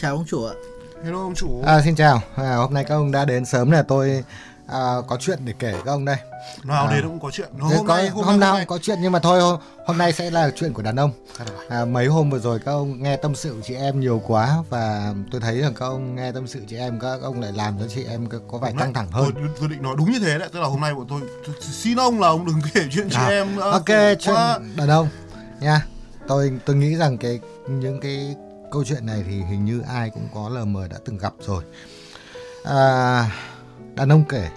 Chào ông chủ ạ. Hello ông chủ. À, xin chào. À, hôm nay các ông đã đến sớm là tôi à, có chuyện để kể các ông đây. Nào à, đến cũng có chuyện. Hôm, có, nay, hôm, hôm nào cũng có chuyện nhưng mà thôi hôm, hôm nay sẽ là chuyện của đàn ông. À, mấy hôm vừa rồi các ông nghe tâm sự chị em nhiều quá và tôi thấy rằng các ông nghe tâm sự chị em các ông lại làm cho chị em có vẻ căng thẳng hơn. Tôi, tôi định nói đúng như thế đấy, tức là hôm nay bọn tôi, tôi xin ông là ông đừng kể chuyện chị à, em nữa. Ok, chuyện đàn ông nha. Tôi tôi nghĩ rằng cái những cái câu chuyện này thì hình như ai cũng có lờ mờ đã từng gặp rồi. À, đàn ông kể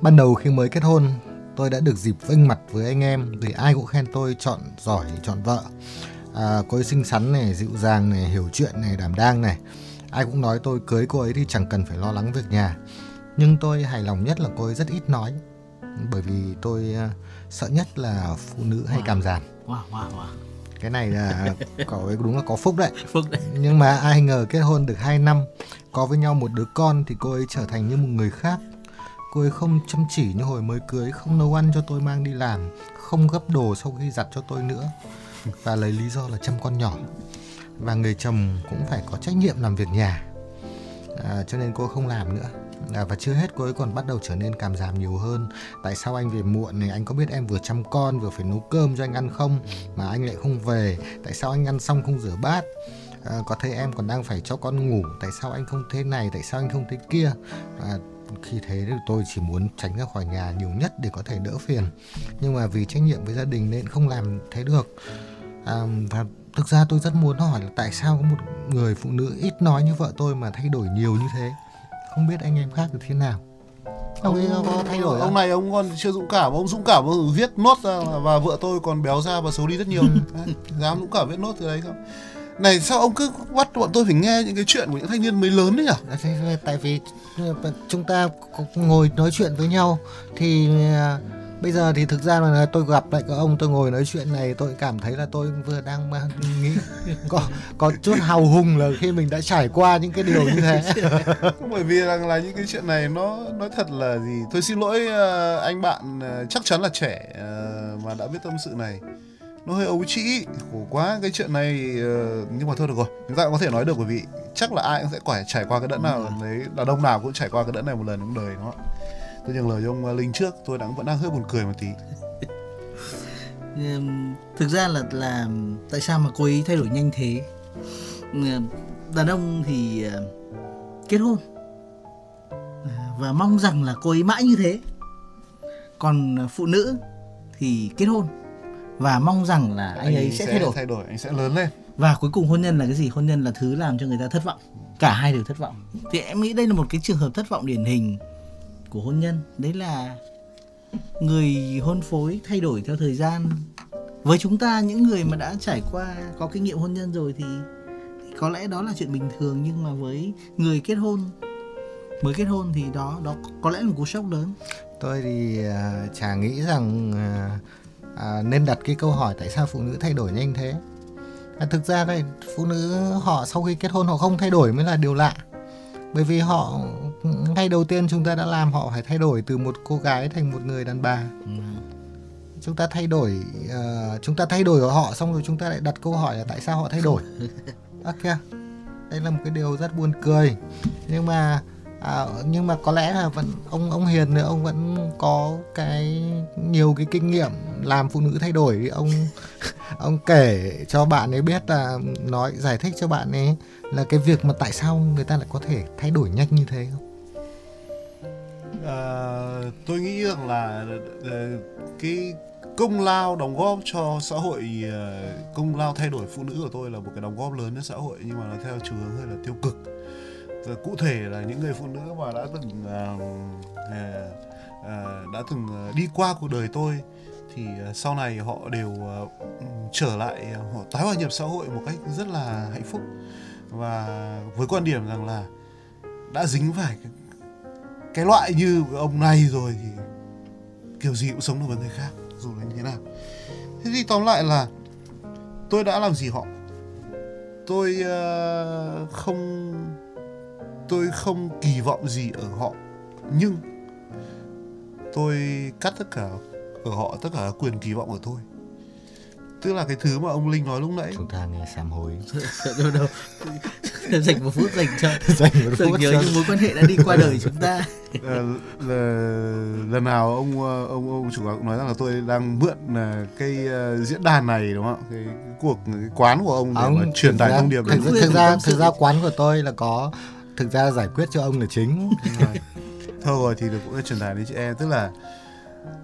ban đầu khi mới kết hôn tôi đã được dịp vênh mặt với anh em vì ai cũng khen tôi chọn giỏi chọn vợ. À, cô ấy xinh xắn này dịu dàng này hiểu chuyện này đảm đang này. Ai cũng nói tôi cưới cô ấy thì chẳng cần phải lo lắng việc nhà. Nhưng tôi hài lòng nhất là cô ấy rất ít nói bởi vì tôi uh, sợ nhất là phụ nữ hay cảm giảm. Wow, wow, wow. Cái này là cậu ấy đúng là có phúc đấy phúc đấy nhưng mà ai ngờ kết hôn được 2 năm có với nhau một đứa con thì cô ấy trở thành như một người khác Cô ấy không chăm chỉ như hồi mới cưới, không nấu ăn cho tôi mang đi làm, không gấp đồ sau khi giặt cho tôi nữa. Và lấy lý do là chăm con nhỏ. Và người chồng cũng phải có trách nhiệm làm việc nhà. À, cho nên cô không làm nữa. À, và chưa hết cô ấy còn bắt đầu trở nên cảm giảm nhiều hơn. Tại sao anh về muộn này? Anh có biết em vừa chăm con vừa phải nấu cơm cho anh ăn không? Mà anh lại không về. Tại sao anh ăn xong không rửa bát? À, có thấy em còn đang phải cho con ngủ. Tại sao anh không thế này? Tại sao anh không thế kia? À, khi thế thì tôi chỉ muốn tránh ra khỏi nhà nhiều nhất để có thể đỡ phiền. Nhưng mà vì trách nhiệm với gia đình nên không làm thế được. À, và thực ra tôi rất muốn hỏi là tại sao có một người phụ nữ ít nói như vợ tôi mà thay đổi nhiều như thế? Không biết anh em khác được thế nào. Ông ấy có thay đổi ông này ông còn chưa dũng cảm ông dũng cảm ông viết nốt ra và vợ tôi còn béo ra và xấu đi rất nhiều. Dám dũng cảm viết nốt từ đấy không? Này sao ông cứ bắt bọn tôi phải nghe những cái chuyện của những thanh niên mới lớn đấy nhỉ? Tại vì chúng ta ngồi nói chuyện với nhau thì ờ, bây giờ thì thực ra là tôi gặp lại các ông tôi ngồi nói chuyện này tôi cảm thấy là tôi vừa đang nghĩ có có chút hào hùng là khi mình đã trải qua những cái điều như thế. Bởi vì rằng là những cái chuyện này nó nói thật là gì. Tôi xin lỗi ờ, anh bạn chắc chắn là trẻ mà đã biết tâm sự này. Nó hơi ấu trĩ khổ quá. Cái chuyện này nhưng mà thôi được rồi. Chúng ta cũng có thể nói được bởi vì chắc là ai cũng sẽ phải trải qua cái đẫn nào đấy đàn ông nào cũng trải qua cái đẫn này một lần trong đời nó tôi nhường lời cho ông linh trước tôi đang vẫn đang hơi buồn cười một tí. Thực ra là là tại sao mà cô ấy thay đổi nhanh thế? Đàn ông thì ờ, kết hôn. Và mong rằng là cô ấy mãi như thế. Còn phụ nữ thì kết hôn. Và mong rằng là anh, anh ấy sẽ, sẽ thay đổi. thay đổi anh sẽ lớn lên. Và cuối cùng hôn nhân là cái gì? Hôn nhân là thứ làm cho người ta thất vọng. Cả hai đều thất vọng. Thì em nghĩ đây là một cái trường hợp thất vọng điển hình của hôn nhân. Đấy là người hôn phối thay đổi theo thời gian. Với chúng ta những người mà đã trải qua có kinh nghiệm hôn nhân rồi thì, thì có lẽ đó là chuyện bình thường nhưng mà với người kết hôn mới kết hôn thì đó đó có lẽ là một cú sốc lớn. Tôi thì uh, chả nghĩ rằng uh, uh, nên đặt cái câu hỏi tại sao phụ nữ thay đổi nhanh thế. À, thực ra đây phụ nữ họ sau khi kết hôn họ không thay đổi mới là điều lạ. Bởi vì họ ngay đầu tiên chúng ta đã làm họ phải thay đổi từ một cô gái thành một người đàn bà. Ừ. chúng ta thay đổi uh, chúng ta thay đổi họ xong rồi chúng ta lại đặt câu hỏi là tại sao họ thay đổi. Ok đây là một cái điều rất buồn cười. Nhưng mà à, nhưng mà có lẽ là vẫn ông ông Hiền nữa ông vẫn có cái nhiều cái kinh nghiệm làm phụ nữ thay đổi ông ông kể cho bạn ấy biết là nói giải thích cho bạn ấy là cái việc mà tại sao người ta lại có thể thay đổi nhanh như thế không? À, tôi nghĩ rằng là ờ, cái công lao đóng góp cho xã hội ờ, công lao thay đổi phụ nữ của tôi là một cái đóng góp lớn cho xã hội nhưng mà nó theo chiều hướng hơi là tiêu cực rồi cụ thể là những người phụ nữ mà đã từng uh, uh, đã từng đi qua cuộc đời tôi thì sau này họ đều uh, trở lại họ tái hòa nhập xã hội một cách rất là hạnh phúc. Và với quan điểm rằng là đã dính phải cái, cái loại như ông này rồi thì kiểu gì cũng sống được với người khác dù là như thế nào. Thế thì tóm lại là tôi đã làm gì họ? Tôi uh, không tôi không kỳ vọng gì ở họ. Nhưng tôi cắt tất cả ở họ tất cả quyền kỳ vọng của tôi. Tức là cái thứ mà ông linh nói lúc nãy. Chúng ta nghe sám hối. Đâu đâu dành một phút dành cho dành một phút nhớ những mối quan hệ đã đi qua đời chúng ta. Ờ, là, lần nào ông ờ, ông ông chủ quán cũng nói rằng là tôi đang mượn ờ, cái ờ, diễn đàn này đúng không ạ? Cái, cái cuộc cái quán của ông để Ông mà truyền tải ra- thông điệp thực. Khuyên thực ra thực ra quán của tôi là có thực ra giải quyết cho ông là chính. Thôi rồi thì được cũng đã truyền tải đến chị em. Tức là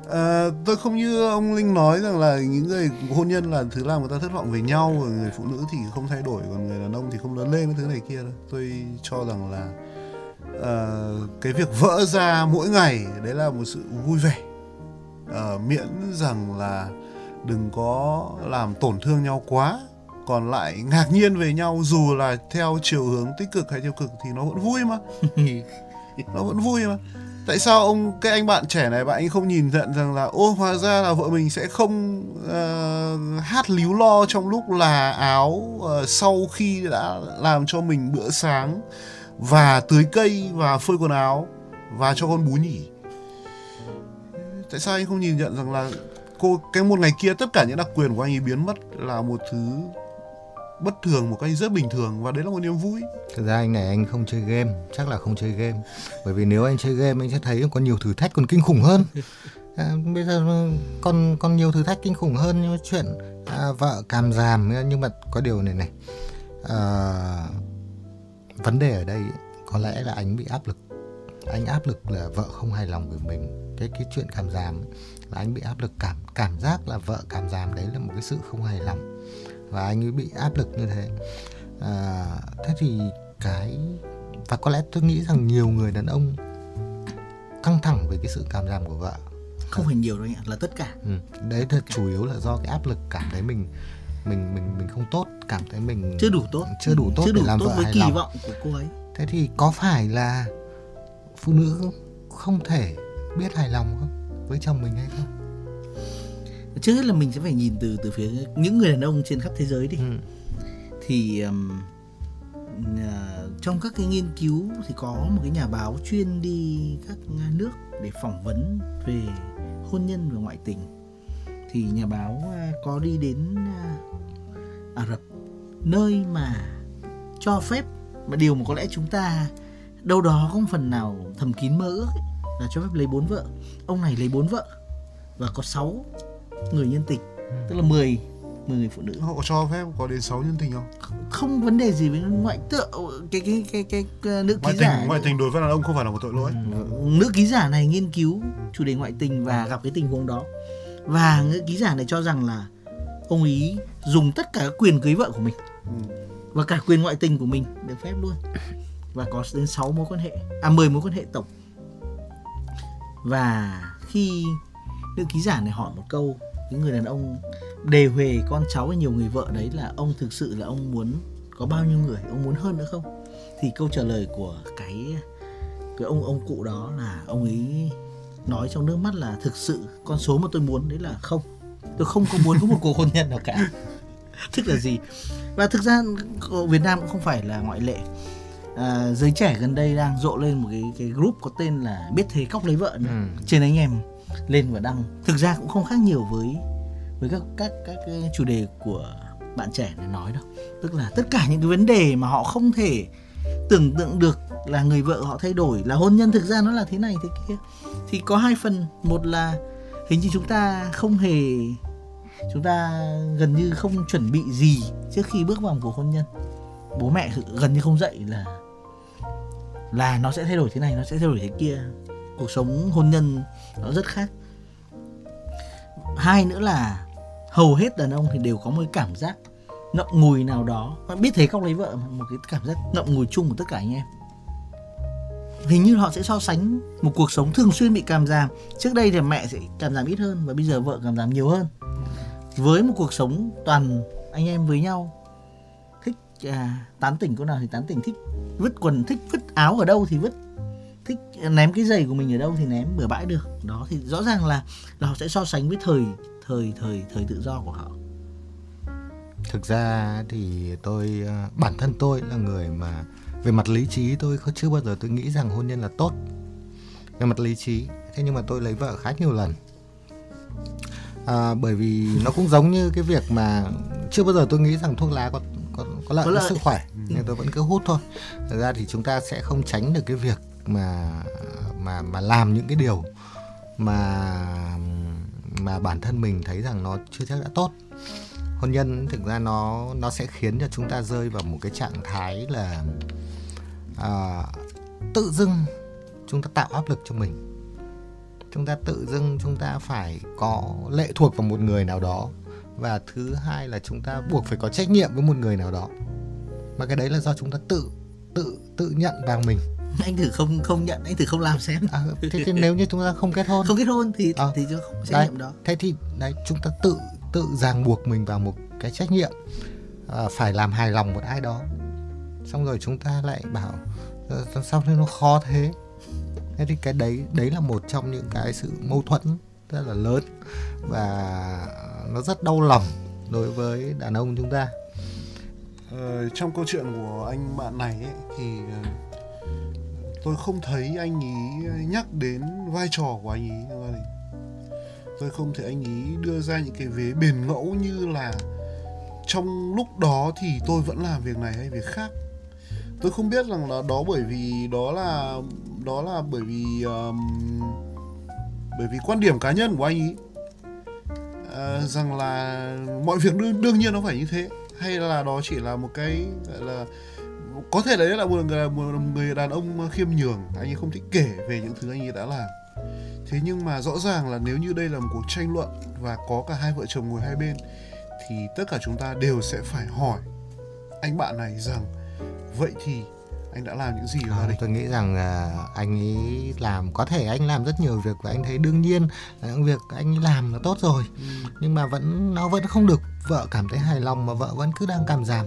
ờ, tôi không như ông Linh nói rằng là những người hôn nhân là thứ làm người ta thất vọng về nhau và người phụ nữ thì không thay đổi còn người đàn ông thì không lớn lên cái thứ này kia đâu. Tôi cho rằng là uh, cái việc vỡ ra mỗi ngày đấy là một sự vui vẻ. Uh, miễn rằng là đừng có làm tổn thương nhau quá còn lại ngạc nhiên về nhau dù là theo chiều hướng tích cực hay tiêu cực thì nó vẫn vui mà. Nó vẫn vui mà. Tại sao ông cái anh bạn trẻ này bạn ấy không nhìn nhận rằng là ô hóa ra là vợ mình sẽ không ờ, hát líu lo trong lúc là áo ờ, sau khi đã làm cho mình bữa sáng và tưới cây và phơi quần áo và cho con bú nhỉ? Tại sao anh không nhìn nhận rằng là cô cái một ngày kia tất cả những đặc quyền của anh ấy biến mất là một thứ bất thường một cách rất bình thường và đấy là một niềm vui. Thực ra anh này anh không chơi game chắc là không chơi game. Bởi vì nếu anh chơi game anh sẽ thấy có nhiều thử thách còn kinh khủng hơn. À, bây giờ còn còn nhiều thử thách kinh khủng hơn như chuyện à, vợ càm giảm nhưng mà có điều này này. À, vấn đề ở đây có lẽ là anh bị áp lực. Anh áp lực là vợ không hài lòng với mình. Cái cái chuyện cảm giảm là anh bị áp lực cảm cảm giác là vợ cảm giảm đấy là một cái sự không hài lòng và anh ấy bị áp lực như thế. À, thế thì cái và có lẽ tôi nghĩ rằng nhiều người đàn ông căng thẳng về cái sự cảm giảm của vợ. Không phải nhiều đâu anh ạ là tất cả. Ừ. đấy là chủ yếu là do cái áp lực cảm thấy mình mình mình mình không tốt cảm thấy mình chưa đủ tốt. chưa đủ tốt chưa để đủ làm tốt vợ với hài kỳ lòng. vọng của cô ấy. Thế thì có phải là phụ nữ không thể biết hài lòng không? Với chồng mình hay không trước hết là mình sẽ phải nhìn từ từ phía những người đàn ông trên khắp thế giới đi. Ừ. thì um, à, trong các cái nghiên cứu thì có một cái nhà báo chuyên đi các nước để phỏng vấn về hôn nhân và ngoại tình. Thì nhà báo à, có đi đến à, Ả Rập nơi mà cho phép mà điều mà có lẽ chúng ta đâu đó có một phần nào thầm kín mơ ước ấy, là cho phép lấy bốn vợ. Ông này lấy bốn vợ và có sáu người nhân tình. Tức là 10 10 người phụ nữ. Họ có cho phép có đến 6 nhân tình không? Không vấn đề gì với ngoại tượng cái cái cái cái, cái nữ ngoại ký tình giả ngoại tình đối với đàn ông không phải là một tội lỗi. Nữ ký giả này nghiên cứu chủ đề ngoại tình và gặp cái tình huống đó. Và nữ ký giả này cho rằng là ông ý dùng tất cả các quyền cưới vợ của mình Ừ. và cả quyền ngoại tình của mình được phép luôn. Và có đến 6 mối quan hệ à 10 mối quan hệ tổng. Và khi nữ ký giả này hỏi một câu cái người đàn ông đề huề con cháu với nhiều người vợ đấy là ông thực sự là ông muốn có bao nhiêu người ông muốn hơn nữa không? Thì câu trả lời của cái cái ông ông cụ đó là ông ấy nói trong nước mắt là thực sự con số mà tôi muốn đấy là không. Tôi không có muốn có một cuộc hôn nhân nào cả. Tức là gì? Và thực ra Việt Nam cũng không phải là ngoại lệ. À, giới trẻ gần đây đang rộ lên một cái cái group có tên là biết thế cóc lấy vợ nữa. Ừ. trên anh em lên và đăng. Thực ra cũng không khác nhiều với với các các các, cái chủ đề của bạn trẻ này nói đâu. Tức là tất cả những cái vấn đề mà họ không thể tưởng tượng được là người vợ họ thay đổi, là hôn nhân thực ra nó là thế này thế kia, thì có hai phần. Một là hình như chúng ta không hề, chúng ta gần như không chuẩn bị gì trước khi bước vào cuộc hôn nhân. Bố mẹ gần như không dạy là là nó sẽ thay đổi thế này, nó sẽ thay đổi thế kia cuộc sống hôn nhân nó rất khác. Hai nữa là hầu hết đàn ông thì đều có một cái cảm giác ngậm ngùi nào đó. Bạn biết thế không? Lấy vợ mà, một cái cảm giác ngậm ngùi chung của tất cả anh em. Hình như họ sẽ so sánh một cuộc sống thường xuyên bị cảm giảm. Trước đây thì mẹ sẽ cảm giảm ít hơn và bây giờ vợ cảm giảm nhiều hơn. Với một cuộc sống toàn anh em với nhau thích à, tán tỉnh cô nào thì tán tỉnh thích vứt quần thích vứt áo ở đâu thì vứt thích ném cái giày của mình ở đâu thì ném bừa bãi được. Đó thì rõ ràng là là họ sẽ so sánh với thời thời thời thời tự do của họ. Thực ra thì tôi ờ, bản thân tôi là người mà về mặt lý trí tôi chưa bao giờ tôi nghĩ rằng hôn nhân là tốt. Về mặt lý trí thế nhưng mà tôi lấy vợ khá nhiều lần. À, bởi vì nó cũng giống như cái việc mà chưa bao giờ tôi nghĩ rằng thuốc lá có có có lợi cho sức khỏe nhưng tôi vẫn cứ hút thôi. Thực ra thì chúng ta sẽ không tránh được cái việc mà mà mà làm những cái điều mà mà bản thân mình thấy rằng nó chưa chắc đã tốt. Hôn nhân thực ra nó nó sẽ khiến cho chúng ta rơi vào một cái trạng thái là à, tự dưng chúng ta tạo áp lực cho mình. Chúng ta tự dưng chúng ta phải có lệ thuộc vào một người nào đó và thứ hai là chúng ta buộc phải có trách nhiệm với một người nào đó. Mà cái đấy là do chúng ta tự tự tự nhận vào mình. anh thử không không nhận anh thử không làm xem. À, thế thì nếu như chúng ta không kết hôn. Không kết hôn thì Ờ. thì cho không trách đấy, nhiệm đó. thế thì đấy chúng ta tự tự ràng buộc mình vào một cái trách nhiệm à, phải làm hài lòng một ai đó. Xong rồi chúng ta lại bảo "Ờ, sao thế nó khó thế? Thế thì cái đấy đấy là một trong những cái sự mâu thuẫn rất là lớn và nó rất đau lòng đối với đàn ông chúng ta. Ờ, trong câu chuyện của anh bạn này ấy, thì tôi không thấy anh ý nhắc đến vai trò của anh ý trong gia đình tôi không thấy anh ý đưa ra những cái vế bền ngẫu như là trong lúc đó thì tôi vẫn làm việc này hay việc khác. Tôi không biết rằng là đó bởi vì đó là đó là bởi vì um, bởi vì quan điểm cá nhân của anh ý. Ờ, rằng là mọi việc đương, đương nhiên nó phải như thế. Hay là đó chỉ là một cái gọi là có thể đấy là một người, một người đàn ông khiêm nhường anh ấy không thích kể về những thứ anh ấy đã làm. Thế nhưng mà rõ ràng là nếu như đây là một cuộc tranh luận và có cả hai vợ chồng ngồi hai bên thì tất cả chúng ta đều sẽ phải hỏi anh bạn này rằng vậy thì anh đã làm những gì ở À, đình? tôi nghĩ rằng à, anh ấy làm có thể anh làm rất nhiều việc và anh thấy đương nhiên là những việc anh ấy làm là tốt rồi. Ừ. nhưng mà vẫn nó vẫn không được vợ cảm thấy hài lòng mà vợ vẫn cứ đang cảm giảm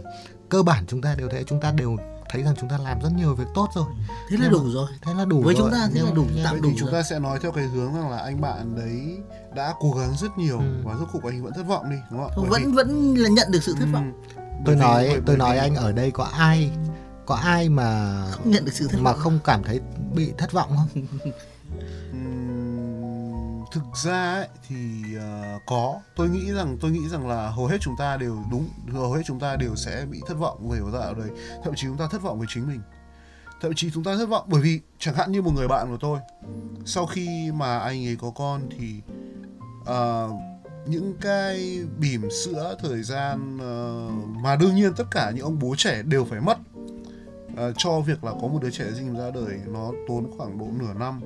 cơ bản chúng ta đều thế chúng ta đều thấy rằng chúng ta làm rất nhiều việc tốt rồi thế là Nhưng đủ rồi thế là đủ Với rồi. chúng ta thế là đủ, tạm vậy đủ thì chúng ta sẽ nói theo cái hướng rằng là anh bạn đấy đã cố gắng rất nhiều Ừ. và rốt cuộc anh vẫn thất vọng đi đúng không ạ? Vẫn vì- vẫn là nhận được sự thất vọng Ừ. tôi vì- nói bởi- tôi bởi nói vì- anh ở đây có ai có ai mà không nhận được sự thất mà vọng không cảm thấy bị thất vọng không thực ra ấy, thì uh, có. Tôi nghĩ rằng tôi nghĩ rằng là hầu hết chúng ta đều đúng hầu hết chúng ta đều sẽ bị thất vọng về một dạo đời. Thậm chí chúng ta thất vọng với chính mình. Thậm chí chúng ta thất vọng bởi vì chẳng hạn như một người bạn của tôi sau khi mà anh ấy có con thì uh, những cái bỉm sữa thời gian uh, mà đương nhiên tất cả những ông bố trẻ đều phải mất uh, cho việc là có một đứa trẻ sinh ra đời nó tốn khoảng độ nửa năm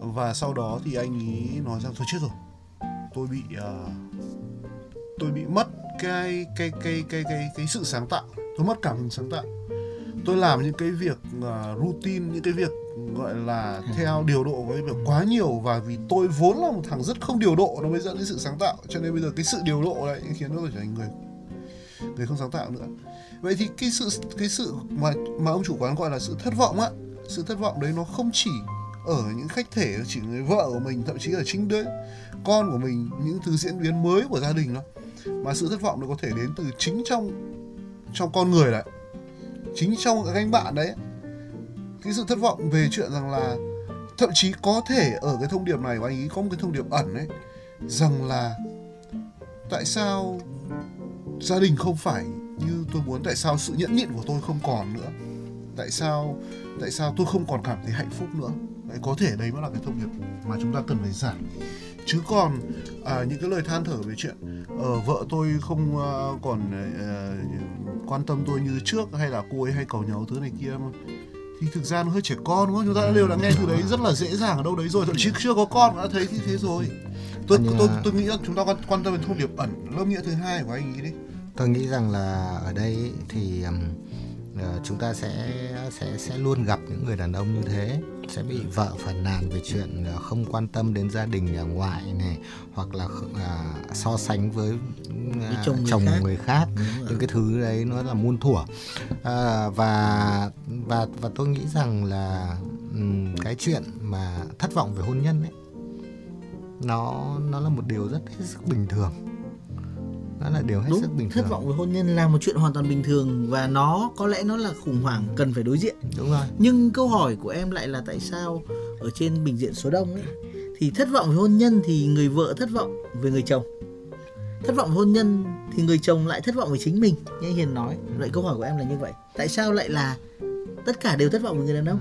và sau đó thì anh ấy nói rằng tôi chết rồi tôi bị ờ, tôi bị mất cái cái cái cái cái cái sự sáng tạo. Tôi mất cảm hứng sáng tạo. Tôi làm những cái việc ờ, routine những cái việc gọi là theo điều độ với việc quá nhiều. Và vì tôi vốn là một thằng rất không điều độ nó mới dẫn đến sự sáng tạo. Cho nên bây giờ cái sự điều độ đấy khiến tôi trở thành người người không sáng tạo nữa. Vậy thì cái sự cái sự mà mà ông chủ quán gọi là sự thất vọng á sự thất vọng đấy nó không chỉ ở những khách thể chỉ người vợ của mình, thậm chí ở chính đứa con của mình, những thứ diễn biến mới của gia đình đó mà sự thất vọng nó có thể đến từ chính trong trong con người đấy. Chính trong các anh bạn đấy. Cái sự thất vọng về chuyện rằng là thậm chí có thể ở cái thông điệp này của anh ấy có một cái thông điệp ẩn ấy, rằng là tại sao gia đình không phải như tôi muốn, tại sao sự nhẫn nhịn của tôi không còn nữa? Tại sao tại sao tôi không còn cảm thấy hạnh phúc nữa? Đấy có thể đấy mới là cái thông điệp mà chúng ta cần phải giải chứ còn à, những cái lời than thở về chuyện ờ, vợ tôi không ờ, còn ờ, quan tâm tôi như trước hay là cô ấy hay cầu nhau thứ này kia mà thì thực ra nó hơi trẻ con đúng không? Chúng ta đều đã nghe từ đấy rất là dễ dàng ở đâu đấy rồi thậm chí chưa có con đã thấy như thế rồi. Tôi tôi mà- tôi nghĩ rằng chúng ta quan, quan tâm đến thông điệp ẩn lớp nghĩa thứ hai của anh ấy đi. Tôi nghĩ rằng là ở đây ý, thì ờ, chúng ta sẽ sẽ sẽ luôn gặp những người đàn ông như thế. Sẽ bị vợ phàn nàn về chuyện ờ, không quan tâm đến gia đình nhà ngoại này hoặc là à, so sánh với, à, chồng người khác. người khác. Những cái thứ đấy nó là muôn thuở. À, và và và tôi nghĩ rằng là cái chuyện mà thất vọng về hôn nhân ấy nó nó là một điều rất hết sức bình thường nó là điều hết sức đúng bình thất thường. vọng về hôn nhân là một chuyện hoàn toàn bình thường và nó có lẽ nó là khủng hoảng cần phải đối diện. Đúng rồi. Nhưng câu hỏi của em lại là tại sao ở trên bình diện số đông ấy thì thất vọng về hôn nhân thì người vợ thất vọng về người chồng? Thất vọng hôn nhân thì người chồng lại thất vọng với chính mình? Như anh Hiền nói vậy câu hỏi của em là như vậy. Tại sao lại là tất cả đều thất vọng với người đàn ông?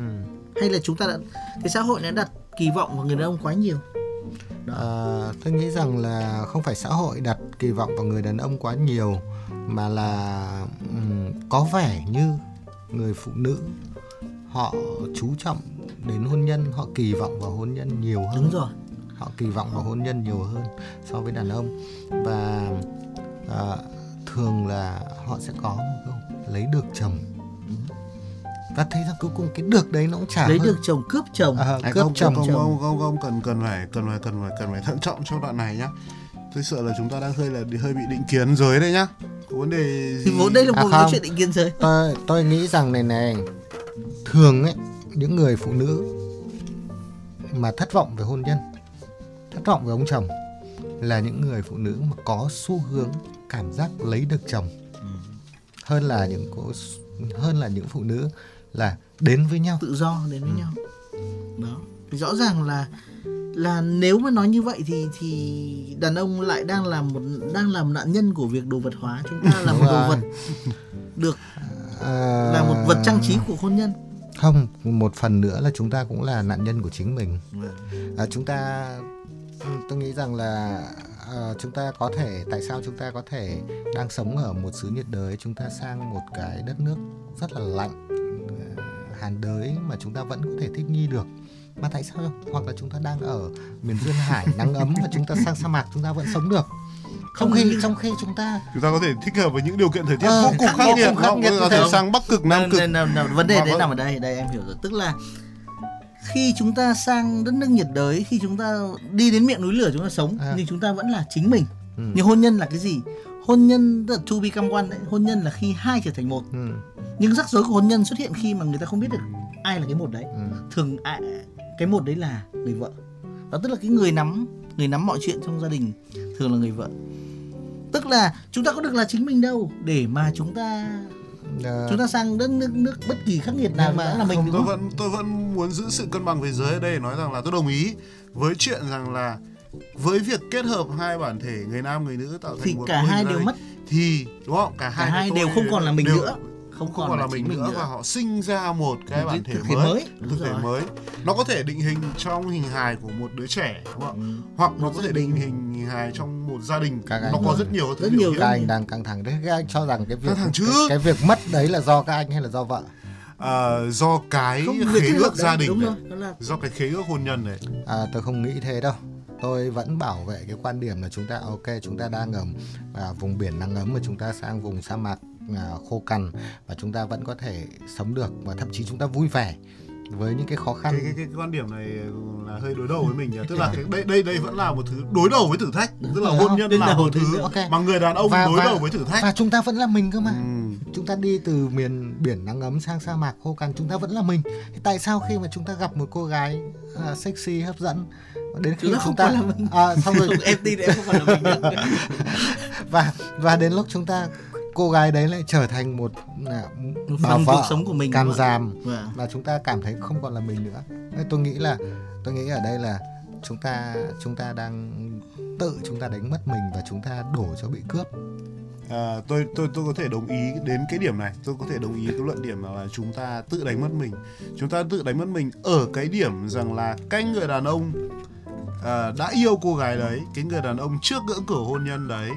Ừ. hay là chúng ta đã cái xã hội đã đặt kỳ vọng vào người đàn ông quá nhiều? À, tôi nghĩ rằng là không phải xã hội đặt kỳ vọng vào người đàn ông quá nhiều mà là ừm, có vẻ như người phụ nữ họ chú trọng đến hôn nhân họ kỳ vọng vào hôn nhân nhiều hơn đúng rồi họ kỳ vọng vào hôn nhân nhiều hơn so với đàn ông và à, thường là họ sẽ có một câu lấy được chồng và thấy rằng cuối cùng cái được đấy nó cũng chả lấy hơn. được chồng cướp chồng À, cướp không, chồng không, chồng. không, không, không, cần cần phải cần phải cần phải cần phải cần phải thận trọng trong đoạn này nhá. Tôi sợ là chúng ta đang hơi là hơi bị định kiến giới đây nhá. Có vấn đề gì? thì vốn đây là À, một cái không. chuyện định kiến giới tôi tôi nghĩ rằng này này thường ấy những người phụ nữ mà thất vọng về hôn nhân thất vọng về ông chồng là những người phụ nữ mà có xu hướng cảm giác lấy được chồng hơn là những cô hơn là những phụ nữ là đến với nhau tự do đến Ừ. với nhau đó thì rõ ràng là là nếu mà nói như vậy thì thì đàn ông lại đang làm một đang làm nạn nhân của việc đồ vật hóa. Chúng ta là một đồ vật được À, là một vật trang trí của hôn nhân. không một phần nữa là chúng ta cũng là nạn nhân của chính mình. À, chúng ta tôi nghĩ rằng là à, chúng ta có thể tại sao chúng ta có thể đang sống ở một xứ nhiệt đới chúng ta sang một cái đất nước rất là lạnh ờ, hàn đới mà chúng ta vẫn có thể thích nghi được mà tại sao không? hoặc là chúng ta đang ở miền duyên hải nắng ấm và chúng ta sang sa mạc chúng ta vẫn sống được trong khi trong khi chúng ta Chúng ta có thể thích hợp với những điều kiện thời tiết Ờ, vô cùng khắc nghiệt, như có thể không? sang Bắc cực, Nam cực. nên- nên- nên- vấn đề đấy nằm ở đây đây em hiểu rồi tức là khi chúng ta sang đất nước nhiệt đới khi chúng ta đi đến miệng núi lửa chúng ta sống À. nhưng chúng ta vẫn là chính mình Ừ. nhưng hôn nhân là cái gì hôn nhân tức là to become one đấy hôn nhân là khi hai trở thành một ừ, nhưng rắc rối của hôn nhân xuất hiện khi mà người ta không biết được ai là cái một đấy ừ, thường ai, cái một đấy là người vợ. Đó tức là cái người nắm người nắm mọi chuyện trong gia đình thường là người vợ. Tức là chúng ta có được là chính mình đâu để mà chúng ta ờ, chúng ta sang đất nước nước bất kỳ khắc nghiệt nào Nhưng mà cũng là mình Không, tôi vẫn tôi vẫn muốn giữ sự cân bằng về giới ở đây để nói rằng là tôi đồng ý với chuyện rằng là với việc kết hợp hai bản thể người nam người nữ tạo thành thì một cả hai đều mất. thì đúng không? Cả cả hai, hai đều không còn là mình đều nữa không, không còn là mình nữa, và họ sinh ra một cái bản thể mới, mới, đúng thực thể mới. Nó có thể định hình trong hình hài của một đứa trẻ đúng không? Ừ. hoặc nó có thể định hình hình hài trong một gia đình. Các nó có rất nhiều thứ Rất nhiều các anh đang căng thẳng đấy. Các anh cho rằng cái việc cái, cái việc mất đấy là do các anh hay là do vợ? Ờ, do cái không khế ước gia đấy, đình rồi. Đó là do cái khế ước hôn nhân này À, tôi không nghĩ thế đâu. Tôi vẫn bảo vệ cái quan điểm là chúng ta ok chúng ta đang ở à, vùng biển nắng ấm mà chúng ta sang vùng sa mạc. à, khô cằn và chúng ta vẫn có thể sống được và thậm chí chúng ta vui vẻ với những cái khó khăn. cái, cái, cái quan điểm này là hơi đối đầu với mình nhỉ tức là cái đây đây đây vẫn là một thứ đối đầu với thử thách tức là hôn nhân là một thứ đầu. Ok. mà người đàn ông Và- đối và- đầu với thử thách Và chúng ta vẫn là mình cơ mà. Ừ. Chúng ta đi từ miền biển nắng ấm sang sa mạc khô cằn chúng ta vẫn là mình. Thế tại sao khi mà chúng ta gặp một cô gái à, sexy hấp dẫn đến khi Chúng ta chúng không ta phải là mình. à, xong rồi em tin em không phải là mình nữa. và và đến lúc chúng ta cô gái đấy lại trở thành một à, Một bà vợ cuộc sống của mình càm đúng không? giảm Vâng. và chúng ta cảm thấy không còn là mình nữa. Nên tôi nghĩ là tôi nghĩ ở đây là chúng ta chúng ta đang tự chúng ta đánh mất mình và chúng ta đổ cho bị cướp. À, tôi tôi tôi có thể đồng ý đến cái điểm này. Tôi có thể đồng ý cái luận điểm là chúng ta tự đánh mất mình. Chúng ta tự đánh mất mình ở cái điểm rằng là cái người đàn ông à, đã yêu cô gái đấy cái người đàn ông trước ngưỡng cửa hôn nhân đấy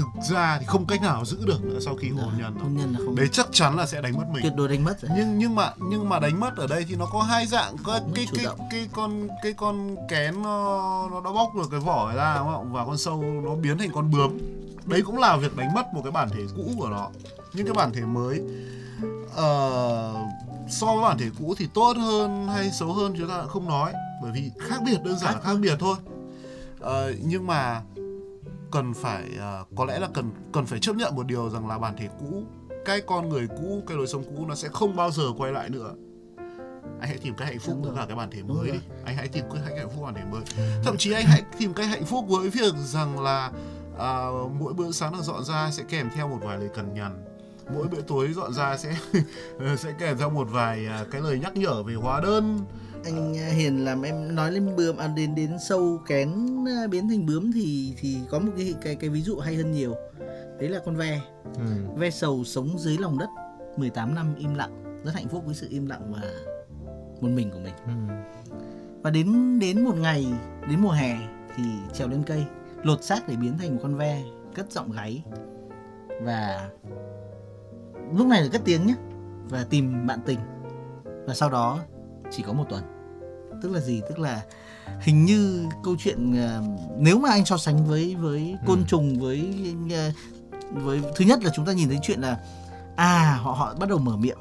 thực ra thì không cách nào giữ được nữa sau khi hôn nhân đâu. hôn nhân là không đấy chắc chắn là sẽ đánh mất mình. Tuyệt đối đánh mất rồi. Nhưng nhưng mà nhưng mà đánh mất ở đây thì nó có hai dạng. Có cái cái động. cái con cái con kén nó nó đã bóc được cái vỏ ra đúng không? Và con sâu nó biến thành con bướm. Đấy cũng là việc đánh mất một cái bản thể cũ của nó. Những cái bản thể mới. Ờ, so với bản thể cũ thì tốt hơn hay xấu hơn chúng ta không nói. Bởi vì khác biệt đơn giản là khác biệt thôi. Ờ, nhưng mà cần phải ờ, có lẽ là cần cần phải chấp nhận một điều rằng là bản thể cũ cái con người cũ cái lối sống cũ nó sẽ không bao giờ quay lại nữa. Anh hãy tìm cái hạnh phúc với cả cái bản thể mới đi. anh hãy tìm cái hạnh phúc bản thể mới. Thậm chí anh hãy tìm cái hạnh phúc với việc rằng là à, mỗi bữa sáng được dọn ra sẽ kèm theo một vài lời cằn nhằn. Mỗi bữa tối dọn ra sẽ sẽ kèm theo một vài à, cái lời nhắc nhở về hóa đơn anh à, Hiền làm em nói lên bướm à, đến đến sâu kén à, biến thành bướm thì thì có một cái cái cái ví dụ hay hơn nhiều. Đấy là con ve. Ừ. ve sầu sống dưới lòng đất 18 năm im lặng rất hạnh phúc với sự im lặng và một mình của mình. Ừ. và đến đến một ngày đến mùa hè thì trèo lên cây lột xác để biến thành một con ve cất giọng gáy. Và lúc này là cất tiếng nhé và tìm bạn tình. Và sau đó chỉ có một tuần. Tức là gì? Tức là hình như câu chuyện ờ, nếu mà anh so sánh với với côn Ừ. trùng với ờ, với thứ nhất là chúng ta nhìn thấy chuyện là à họ họ bắt đầu mở miệng.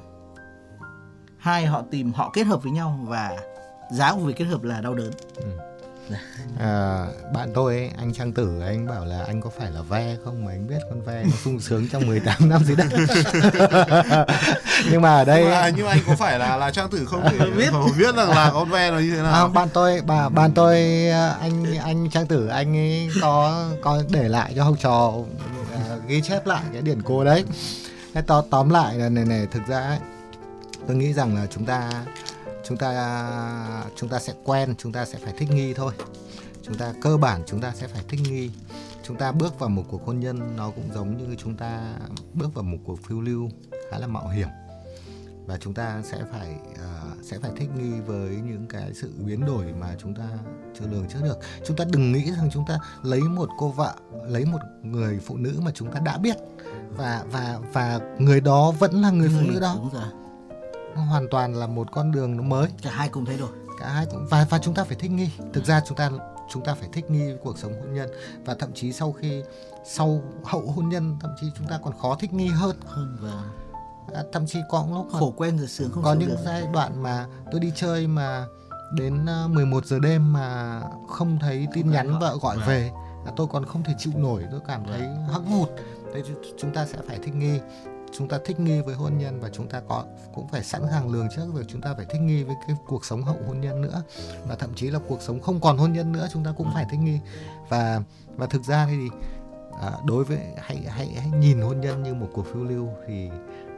Hai họ tìm họ kết hợp với nhau và giá của việc kết hợp là đau đớn À, bạn tôi ấy, anh Trang Tử anh bảo là anh có phải là ve không mà anh biết con ve nó sung sướng trong 18 năm dưới đất nhưng mà ở đây nhưng mà, nhưng mà anh có phải là là trang tử không? Để Biết. biết biết rằng là con ve nó như thế à, nào bạn tôi bà bạn tôi à, anh anh Trang Tử anh ấy có có để lại cho học trò à, ghi chép lại cái điển cố đấy. Thế to, tóm lại là này này thực ra ấy, tôi nghĩ rằng là chúng ta chúng ta chúng ta sẽ quen chúng ta sẽ phải thích nghi thôi. Chúng ta cơ bản chúng ta sẽ phải thích nghi. Chúng ta bước vào một cuộc hôn nhân nó cũng giống như chúng ta bước vào một cuộc phiêu lưu khá là mạo hiểm. Và chúng ta sẽ phải ờ, sẽ phải thích nghi với những cái sự biến đổi mà chúng ta chưa lường trước được. Chúng ta đừng nghĩ rằng chúng ta lấy một cô vợ lấy một người phụ nữ mà chúng ta đã biết. Và và và người đó vẫn là người phụ nữ đó. đúng rồi. nó hoàn toàn là một con đường nó mới. Cả hai cùng thay đổi. Cả hai cũng và và chúng ta phải thích nghi. Thực ra chúng ta chúng ta phải thích nghi với cuộc sống hôn nhân. Và thậm chí sau khi sau hậu hôn nhân thậm chí chúng ta còn khó thích nghi hơn. Hơn và à, thậm chí có lúc khổ quen rồi sướng không có những được. giai đoạn mà tôi đi chơi mà đến à, 11 giờ đêm mà không thấy tin nhắn vợ gọi Vâng. về là tôi còn không thể chịu nổi. Tôi cảm thấy hững hụt. Thì chúng ta sẽ phải thích nghi chúng ta thích nghi với hôn nhân và chúng ta có cũng phải sẵn sàng lường trước việc chúng ta phải thích nghi với cái cuộc sống hậu hôn nhân nữa. Và thậm chí là cuộc sống không còn hôn nhân nữa chúng ta cũng phải thích nghi. Và và thực ra thì à, đối với hãy hãy hãy nhìn hôn nhân như một cuộc phiêu lưu thì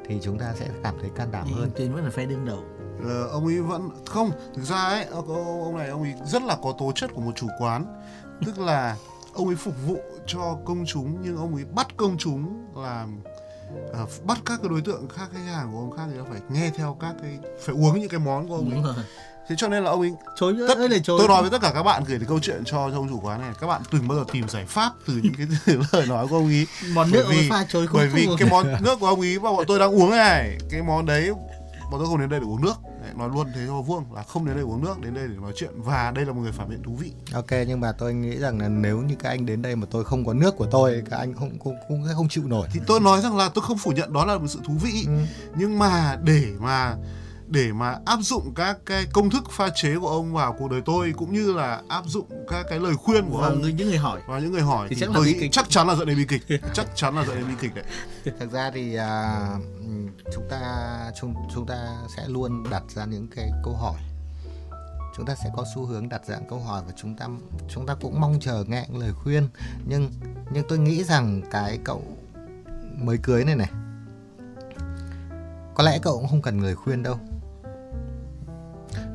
thì chúng ta sẽ cảm thấy can đảm hơn. Tuyến vẫn là phe đương đầu. Ờ, ông ấy vẫn không thực ra ấy ông, ông này ông ấy rất là có tố chất của một chủ quán. Tức là ông ấy phục vụ cho công chúng nhưng ông ấy bắt công chúng làm ờ, bắt các cái đối tượng khác khách hàng của ông khác thì nó phải nghe theo các cái phải uống những cái món của ông ấy. đúng rồi. Thế cho nên là ông ấy chối tất ơi là chối. tôi nói với tất cả các bạn gửi cái câu chuyện cho cho ông chủ quán này các bạn đừng bao giờ tìm giải pháp từ những cái lời nói của ông ấy? Món bởi nước ấy vì- pha chối bởi vì cái món nước của ông ý mà bọn tôi đang uống này cái món đấy bọn tôi không đến đây để uống nước nói luôn thế cho vuông là không đến đây uống nước đến đây để nói chuyện và đây là một người phản biện thú vị Ok nhưng mà tôi nghĩ rằng là nếu như các anh đến đây mà tôi không có nước của tôi các anh không cũng cũng không chịu nổi. thì tôi nói rằng là tôi không phủ nhận đó là một sự thú vị Ừ. nhưng mà để mà để mà áp dụng các cái công thức pha chế của ông vào cuộc đời tôi cũng như là áp dụng các cái lời khuyên của và ông. người những người hỏi. Và những người hỏi Thì thì, chắc tôi nghĩ chắc chắn là dẫn đến bi kịch. Chắc chắn là dẫn đến bi kịch đấy. Thực ra thì à, chúng ta chúng chúng ta sẽ luôn đặt ra những cái câu hỏi. Chúng ta sẽ có xu hướng đặt ra những câu hỏi và chúng ta chúng ta cũng mong chờ nghe những lời khuyên. Nhưng nhưng tôi nghĩ rằng cái cậu mới cưới này này có lẽ cậu cũng không cần lời khuyên đâu.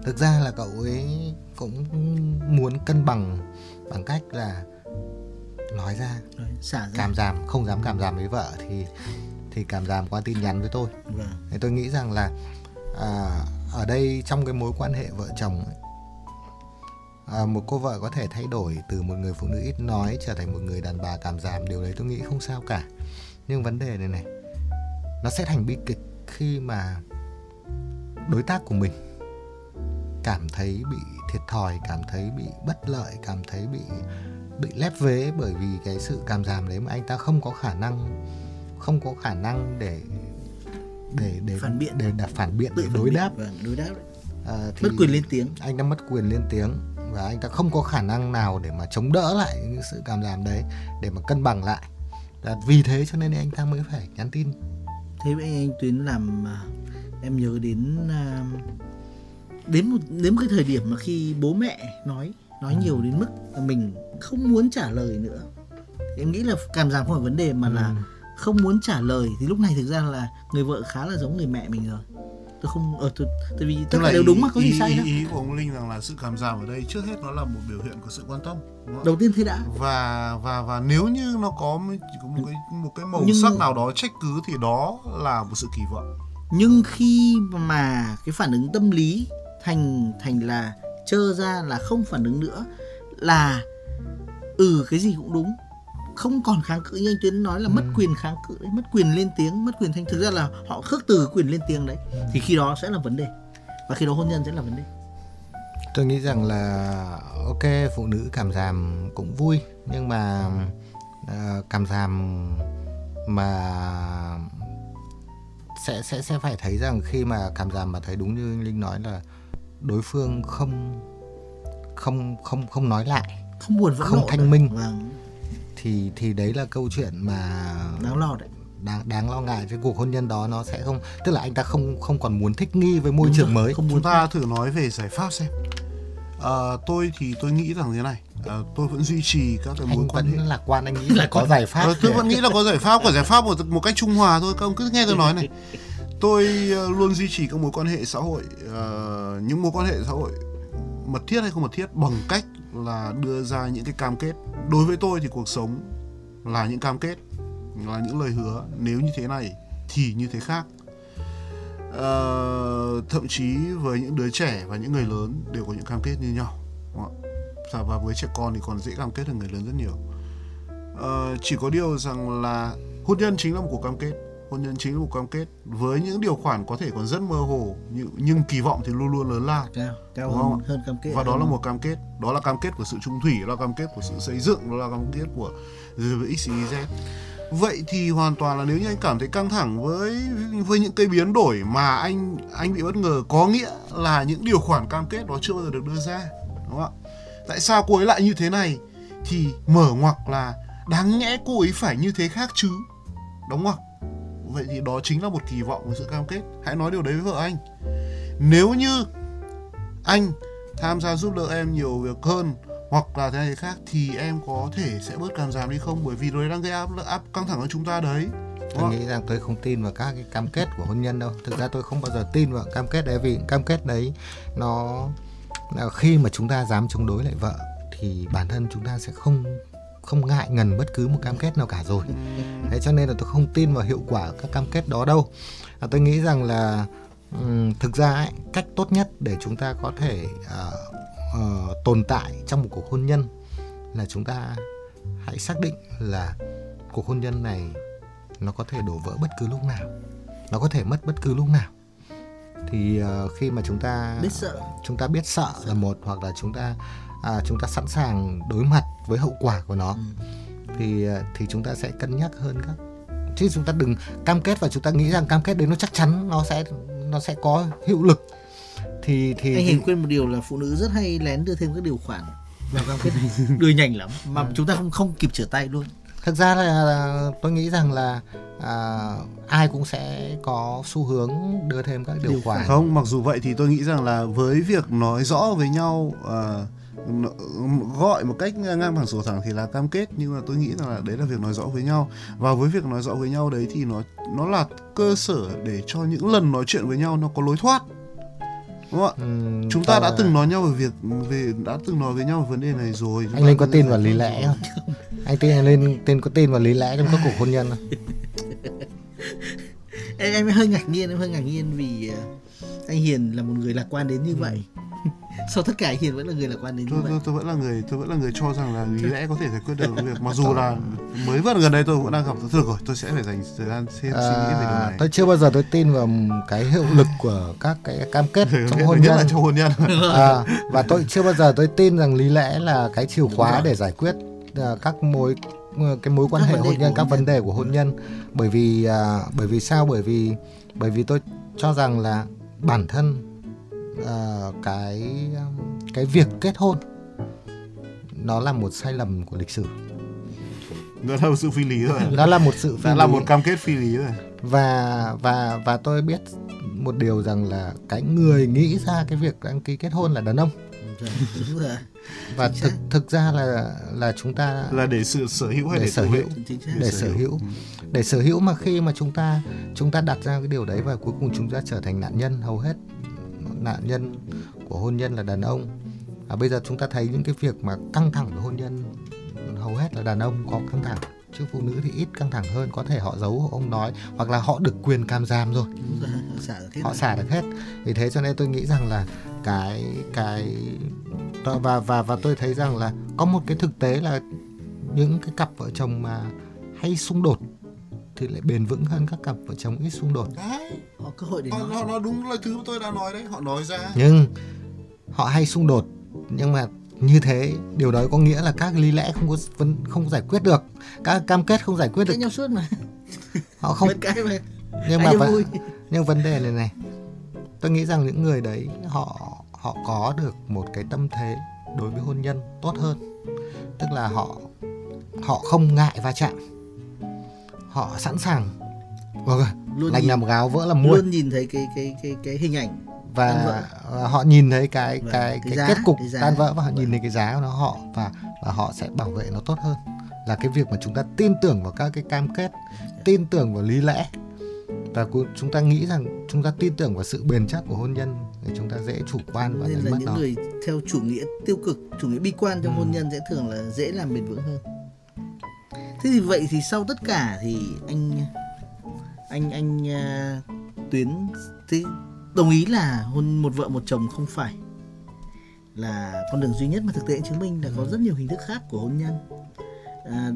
Thực ra là cậu ấy cũng muốn cân bằng bằng cách là nói ra. Xả ra. Cảm giảm không dám cảm giảm với vợ thì thì cảm giảm qua tin nhắn với tôi. Vâng. Thì tôi nghĩ rằng là à, ở đây trong cái mối quan hệ vợ chồng ấy, à, một cô vợ có thể thay đổi từ một người phụ nữ ít nói trở thành một người đàn bà cảm giảm điều đấy tôi nghĩ không sao cả. Nhưng vấn đề này này nó sẽ thành bi kịch khi mà đối tác của mình cảm thấy bị thiệt thòi cảm thấy bị bất lợi cảm thấy bị bị lép vế bởi vì cái sự cảm giảm đấy mà anh ta không có khả năng không có khả năng để để để Phản biện. để đặt phản biện tự để phản đối biện. đáp vâng, đối đáp à, thì mất quyền lên tiếng anh đã mất quyền lên tiếng và anh ta không có khả năng nào để mà chống đỡ lại những sự cảm giảm đấy để mà cân bằng lại và vì thế cho nên anh ta mới phải nhắn tin thế với anh tuyến làm à, em nhớ đến à, đến một đến một cái thời điểm mà khi bố mẹ nói nói nhiều đến mức mà mình không muốn trả lời nữa em nghĩ là cảm giảm không phải vấn đề mà là Ừ. không muốn trả lời thì lúc này thực ra là người vợ khá là giống người mẹ mình rồi tôi không ở tôi, tại vì tất cả là đều đúng mà có gì ý, sai ý, đâu ý của ông Linh rằng là sự cảm giảm ở đây trước hết nó là một biểu hiện của sự quan tâm đúng không? ạ? đầu tiên thế đã và và và nếu như nó có một có một cái một cái màu Nhưng- sắc nào đó trách cứ thì đó là một sự kỳ vọng nhưng khi mà cái phản ứng tâm lý thành thành là trơ ra là không phản ứng nữa là ừ cái gì cũng đúng. Không còn kháng cự như anh Tuyến nói là mất quyền kháng cự đấy, mất quyền lên tiếng mất quyền thanh thực ra là họ khước từ quyền lên tiếng đấy. Thì khi đó sẽ là vấn đề. Và khi đó hôn nhân sẽ là vấn đề. Tôi nghĩ rằng là ok phụ nữ cảm giảm cũng vui nhưng mà ờ, cảm giảm mà sẽ sẽ sẽ phải thấy rằng khi mà cảm giảm mà thấy đúng như anh Linh nói là đối phương không không không không nói lại không buồn Không thanh nữa. minh. vâng. Thì thì đấy là câu chuyện mà đáng lo đấy. Đáng đáng lo ngại cái cuộc hôn nhân đó. Nó sẽ không tức là anh ta không không còn muốn thích nghi với môi Đúng trường rồi, mới. không muốn chúng ta thử nói về giải pháp xem. Ờ, tôi thì tôi nghĩ rằng thế này. Ờ, tôi vẫn duy trì các cái mối anh quan vẫn hệ. lạc quan anh nghĩ là có giải pháp. Ờ, tôi vẫn nghĩ là có giải pháp có giải pháp một một cách trung hòa thôi. Các ông cứ nghe tôi nói này tôi ờ, luôn duy trì các mối quan hệ xã hội uh, những mối quan hệ xã hội mật thiết hay không mật thiết bằng cách là đưa ra những cái cam kết. Đối với tôi thì cuộc sống là những cam kết là những lời hứa. Nếu như thế này thì như thế khác. Uh, thậm chí với những đứa trẻ và những người lớn đều có những cam kết như nhau. Đúng không? Dạ, và- với trẻ con thì còn dễ cam kết hơn người lớn rất nhiều. Uh, chỉ có điều rằng là hôn nhân chính là một cuộc cam kết hôn nhân chính là một cam kết. Với những điều khoản có thể còn rất mơ hồ nhưng, nhưng kỳ vọng thì luôn luôn lớn lao. Cao cao Đúng hơn, không? hơn cam kết và đó là một cam kết. Đó là cam kết của sự trung thủy đó là cam kết của sự xây dựng đó là cam kết của x y z. Vậy thì hoàn toàn là nếu như anh cảm thấy căng thẳng với với những cái biến đổi mà anh anh bị bất ngờ có nghĩa là những điều khoản cam kết đó chưa bao giờ được đưa ra đúng không ạ? Tại sao cô ấy lại như thế này? Thì mở ngoặc là đáng nhẽ cô ấy phải như thế khác chứ đóng ngoặc vậy thì đó chính là một kỳ vọng của sự cam kết. Hãy nói điều đấy với vợ anh. Nếu như anh tham gia giúp đỡ em nhiều việc hơn hoặc là thế này thế khác thì em có thể sẽ bớt cảm giảm đi không? Bởi vì đấy đang gây áp áp căng thẳng cho chúng ta đấy. Tôi không? nghĩ rằng tôi không tin vào các cái cam kết của hôn nhân đâu. Thực ra tôi không bao giờ tin vào cam kết đấy vì cam kết đấy nó là khi mà chúng ta dám chống đối lại vợ thì bản thân chúng ta sẽ không không ngại ngần bất cứ một cam kết nào cả rồi. Thế cho nên là tôi không tin vào hiệu quả các cam kết đó đâu. À, tôi nghĩ rằng là ừm, thực ra ấy, cách tốt nhất để chúng ta có thể ờ, ờ, tồn tại trong một cuộc hôn nhân là chúng ta hãy xác định là cuộc hôn nhân này nó có thể đổ vỡ bất cứ lúc nào nó có thể mất bất cứ lúc nào. Thì ờ, khi mà chúng ta biết sợ. chúng ta biết sợ là một hoặc là chúng ta à, chúng ta sẵn sàng đối mặt với hậu quả của nó. Thì ờ, thì chúng ta sẽ cân nhắc hơn các chứ chúng ta đừng cam kết và chúng ta nghĩ rằng cam kết đấy nó chắc chắn nó sẽ nó sẽ có hiệu lực. Thì thì, anh Hiền quên một điều là phụ nữ rất hay lén đưa thêm các điều khoản vào cam kết này đưa nhanh lắm mà chúng ta không không kịp trở tay luôn. Thực ra là, là tôi nghĩ rằng là à, ai cũng sẽ có xu hướng đưa thêm các điều, khoản. không mặc dù vậy thì tôi nghĩ rằng là với việc nói rõ với nhau nó- gọi một cách ngang bằng sổ thẳng thì là cam kết nhưng mà tôi nghĩ rằng là đấy là việc nói rõ với nhau. Và với việc nói rõ với nhau đấy thì nó nó là cơ sở để cho những lần nói chuyện với nhau nó có lối thoát. Đúng không ạ? Ừm, chúng ta đã từng nói nhau về việc về đã từng nói với nhau về vấn đề này rồi. Chúng anh linh có tin vào lý lẽ không? Anh tin anh linh tin có tin vào lý lẽ trong các cuộc hôn nhân không? Em, em hơi ngạc nhiên em hơi ngạc nhiên vì ờ, anh Hiền là một người lạc quan đến như vậy sau tất cả Hiền vẫn là người lạc quan đến như tôi, vậy. tôi, tôi vẫn là người tôi vẫn là người cho rằng là lý lẽ có thể giải quyết được việc. Mặc dù là mới vừa gần đây tôi cũng đang gặp tôi rồi tôi sẽ phải dành thời gian xem suy nghĩ về điều à, này. tôi chưa bao giờ tôi tin vào cái hiệu lực của các cái cam kết trong hôn là nhân. trong hôn nhân. À, và tôi chưa bao giờ tôi tin rằng lý lẽ là cái chìa khóa để giải quyết à, các mối cái mối quan Các hệ hôn nhân các vấn đề của hôn nhân. Bởi vì à, bởi vì sao? Bởi vì bởi vì tôi cho rằng là bản thân à, cái um, cái việc kết hôn nó là một sai lầm của lịch sử. Đó là một sự phi lý rồi. Nó là một sự phi là lý. một cam kết phi lý rồi. Và và và tôi biết một điều rằng là cái người nghĩ ra cái việc đăng ký kết hôn là đàn ông. Và thực thực ra là là chúng ta là để sự sở hữu hay để để, sở hữu. để sở hữu. Để sở hữu mà khi mà chúng ta chúng ta đặt ra cái điều đấy và cuối cùng chúng ta trở thành nạn nhân hầu hết nạn nhân của hôn nhân là đàn ông. À, bây giờ chúng ta thấy những cái việc mà căng thẳng của hôn nhân hầu hết là đàn ông có căng thẳng chứ phụ nữ thì ít căng thẳng hơn. Có thể họ giấu ông nói hoặc là họ được quyền cam giam rồi. Xả hết họ xả được hết. Vì thế cho nên tôi nghĩ rằng là cái cái và và và tôi thấy rằng là có một cái thực tế là những cái cặp vợ chồng mà hay xung đột thì lại bền vững hơn các cặp vợ chồng ít xung đột. Đấy. Họ cơ hội để họ, nói họ nói đúng lời thứ mà tôi đã nói đấy họ nói ra. Nhưng họ hay xung đột nhưng mà như thế điều đó có nghĩa là các lý lẽ không có vấn không giải quyết được. Các cam kết không giải quyết được. nhau suốt mà. Họ không Vẫn cãi mà. Nhưng mà vẫn- vui? nhưng vấn đề này này tôi nghĩ rằng những người đấy họ họ có được một cái tâm thế đối với hôn nhân tốt hơn. Tức là họ họ không ngại va chạm họ sẵn sàng. Vâng, luôn lành nhìn, làm gáo vỡ làm muôi luôn nhìn thấy cái cái cái cái hình ảnh và họ nhìn thấy cái Vâng, cái cái cái, giá, kết cục cái giá. tan vỡ và họ nhìn thấy cái giá của nó họ và và họ sẽ bảo vệ nó tốt hơn. Là cái việc mà chúng ta tin tưởng vào các cái cam kết tin tưởng vào lý lẽ. Và chúng ta nghĩ rằng chúng ta tin tưởng vào sự bền chắc của hôn nhân thì chúng ta dễ chủ quan và nên đánh là mất những nó. người theo chủ nghĩa tiêu cực chủ nghĩa bi quan trong Ừ. hôn nhân sẽ thường là dễ làm bền vững hơn thế thì vậy thì sau tất cả thì anh anh anh à, tuyến thì đồng ý là hôn một vợ một chồng không phải là con đường duy nhất mà thực tế chứng minh là có rất nhiều hình thức khác của hôn nhân. À,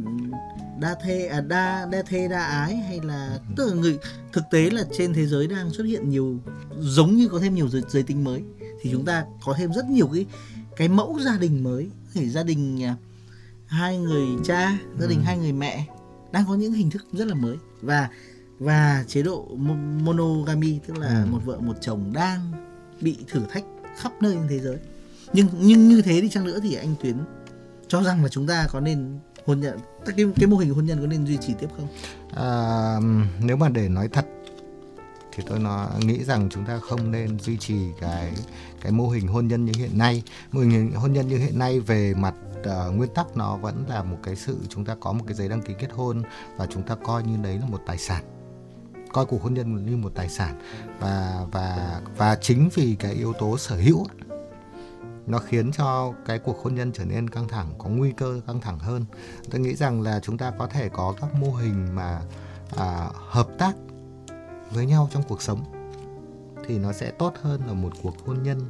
đa thê à, đa đa thê đa ái hay là tức là người thực tế là trên thế giới đang xuất hiện nhiều giống như có thêm nhiều giới, giới tính mới thì chúng ta có thêm rất nhiều cái cái mẫu gia đình mới. Thể gia đình à, hai người cha gia đình hai người mẹ đang có những hình thức rất là mới. Và và chế độ mo- monogamy tức là Ừ. một vợ một chồng đang bị thử thách khắp nơi trên thế giới. Nhưng nhưng như thế đi chăng nữa thì anh tuyến cho rằng là chúng ta có nên hôn nhân cái cái mô hình hôn nhân có nên duy trì tiếp không? À, nếu mà để nói thật thì tôi nó nghĩ rằng chúng ta không nên duy trì cái cái mô hình hôn nhân như hiện nay. Mô hình hôn nhân như hiện nay về mặt uh, nguyên tắc nó vẫn là một cái sự chúng ta có một cái giấy đăng ký kết hôn và chúng ta coi như đấy là một tài sản. Coi cuộc hôn nhân như một tài sản. Và và và chính vì cái yếu tố sở hữu nó khiến cho cái cuộc hôn nhân trở nên căng thẳng có nguy cơ căng thẳng hơn. Tôi nghĩ rằng là chúng ta có thể có các mô hình mà à, hợp tác với nhau trong cuộc sống thì nó sẽ tốt hơn là một cuộc hôn nhân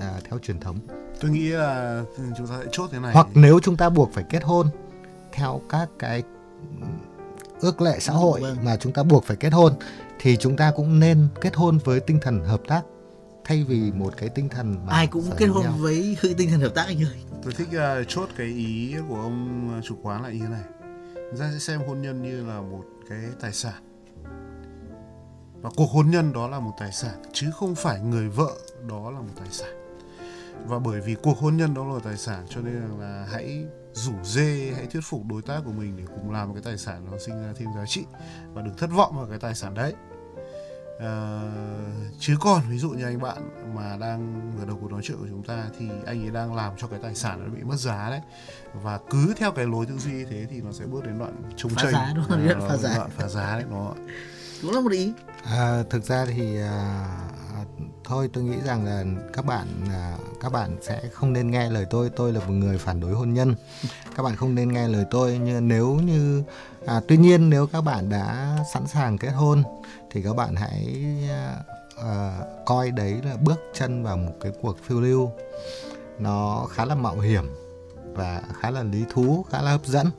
à, theo truyền thống. Tôi nghĩ là chúng ta sẽ chốt thế này. Hoặc nếu chúng ta buộc phải kết hôn theo các cái ước lệ xã hội Vâng. mà chúng ta buộc phải kết hôn thì chúng ta cũng nên kết hôn với tinh thần hợp tác thay vì một cái tinh thần mà ai cũng kết hôn nhau. với tinh thần hợp tác anh ơi. Tôi thích à, chốt cái ý của ông chủ quán là ý này. Chúng ta sẽ xem hôn nhân như là một cái tài sản và cuộc hôn nhân đó là một tài sản chứ không phải người vợ đó là một tài sản. Và bởi vì cuộc hôn nhân đó là tài sản cho nên là hãy rủ dê hãy thuyết phục đối tác của mình để cùng làm một cái tài sản nó sinh ra thêm giá trị và đừng thất vọng vào cái tài sản đấy. Ờ, chứ còn ví dụ như anh bạn mà đang ở đầu cuộc nói chuyện của chúng ta thì anh ấy đang làm cho cái tài sản nó bị mất giá đấy. Và cứ theo cái lối tư duy như thế thì nó sẽ bước đến đoạn chống Phá chênh. giá đúng không? Ờ, Đoạn phá giá. đoạn phá giá đấy nó cũng là một ý À, thực ra thì à, à, thôi tôi nghĩ rằng là các bạn à, các bạn sẽ không nên nghe lời tôi. Tôi là một người phản đối hôn nhân. Các bạn không nên nghe lời tôi. Nhưng nếu như à, tuy nhiên nếu các bạn đã sẵn sàng kết hôn thì các bạn hãy à, à, coi đấy là bước chân vào một cái cuộc phiêu lưu. Nó khá là mạo hiểm và khá là lý thú khá là hấp dẫn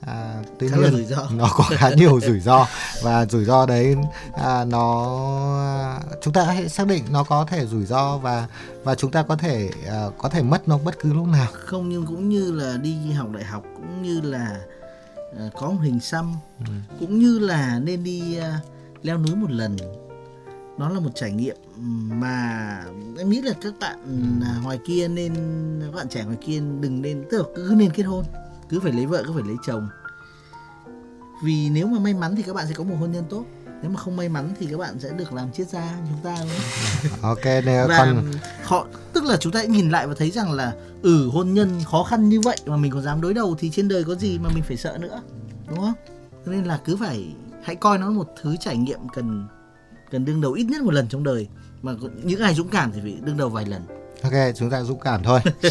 à, tuy Khá nhiên nó có khá nhiều rủi ro. Và rủi ro đấy à, nó chúng ta hãy xác định nó có thể rủi ro và và chúng ta có thể à, có thể mất nó bất cứ lúc nào. Không nhưng cũng như là đi học đại học cũng như là ờ, có một hình xăm Ừ. cũng như là nên đi ờ, leo núi một lần. Nó là một trải nghiệm mà em nghĩ là các bạn à, ngoài kia nên các bạn trẻ ngoài kia đừng nên tức là cứ nên kết hôn cứ phải lấy vợ cứ phải lấy chồng. Vì nếu mà may mắn thì các bạn sẽ có một hôn nhân tốt. Nếu mà không may mắn thì các bạn sẽ được làm triết gia chúng ta ok và còn họ tức là chúng ta nhìn lại và thấy rằng là ừ hôn nhân khó khăn như vậy mà mình còn dám đối đầu thì trên đời có gì mà mình phải sợ nữa đúng không? Cho nên là cứ phải hãy coi nó một thứ trải nghiệm cần cần đương đầu ít nhất một lần trong đời. Mà những ai dũng cảm thì phải đương đầu vài lần. Ok chúng ta dũng cảm thôi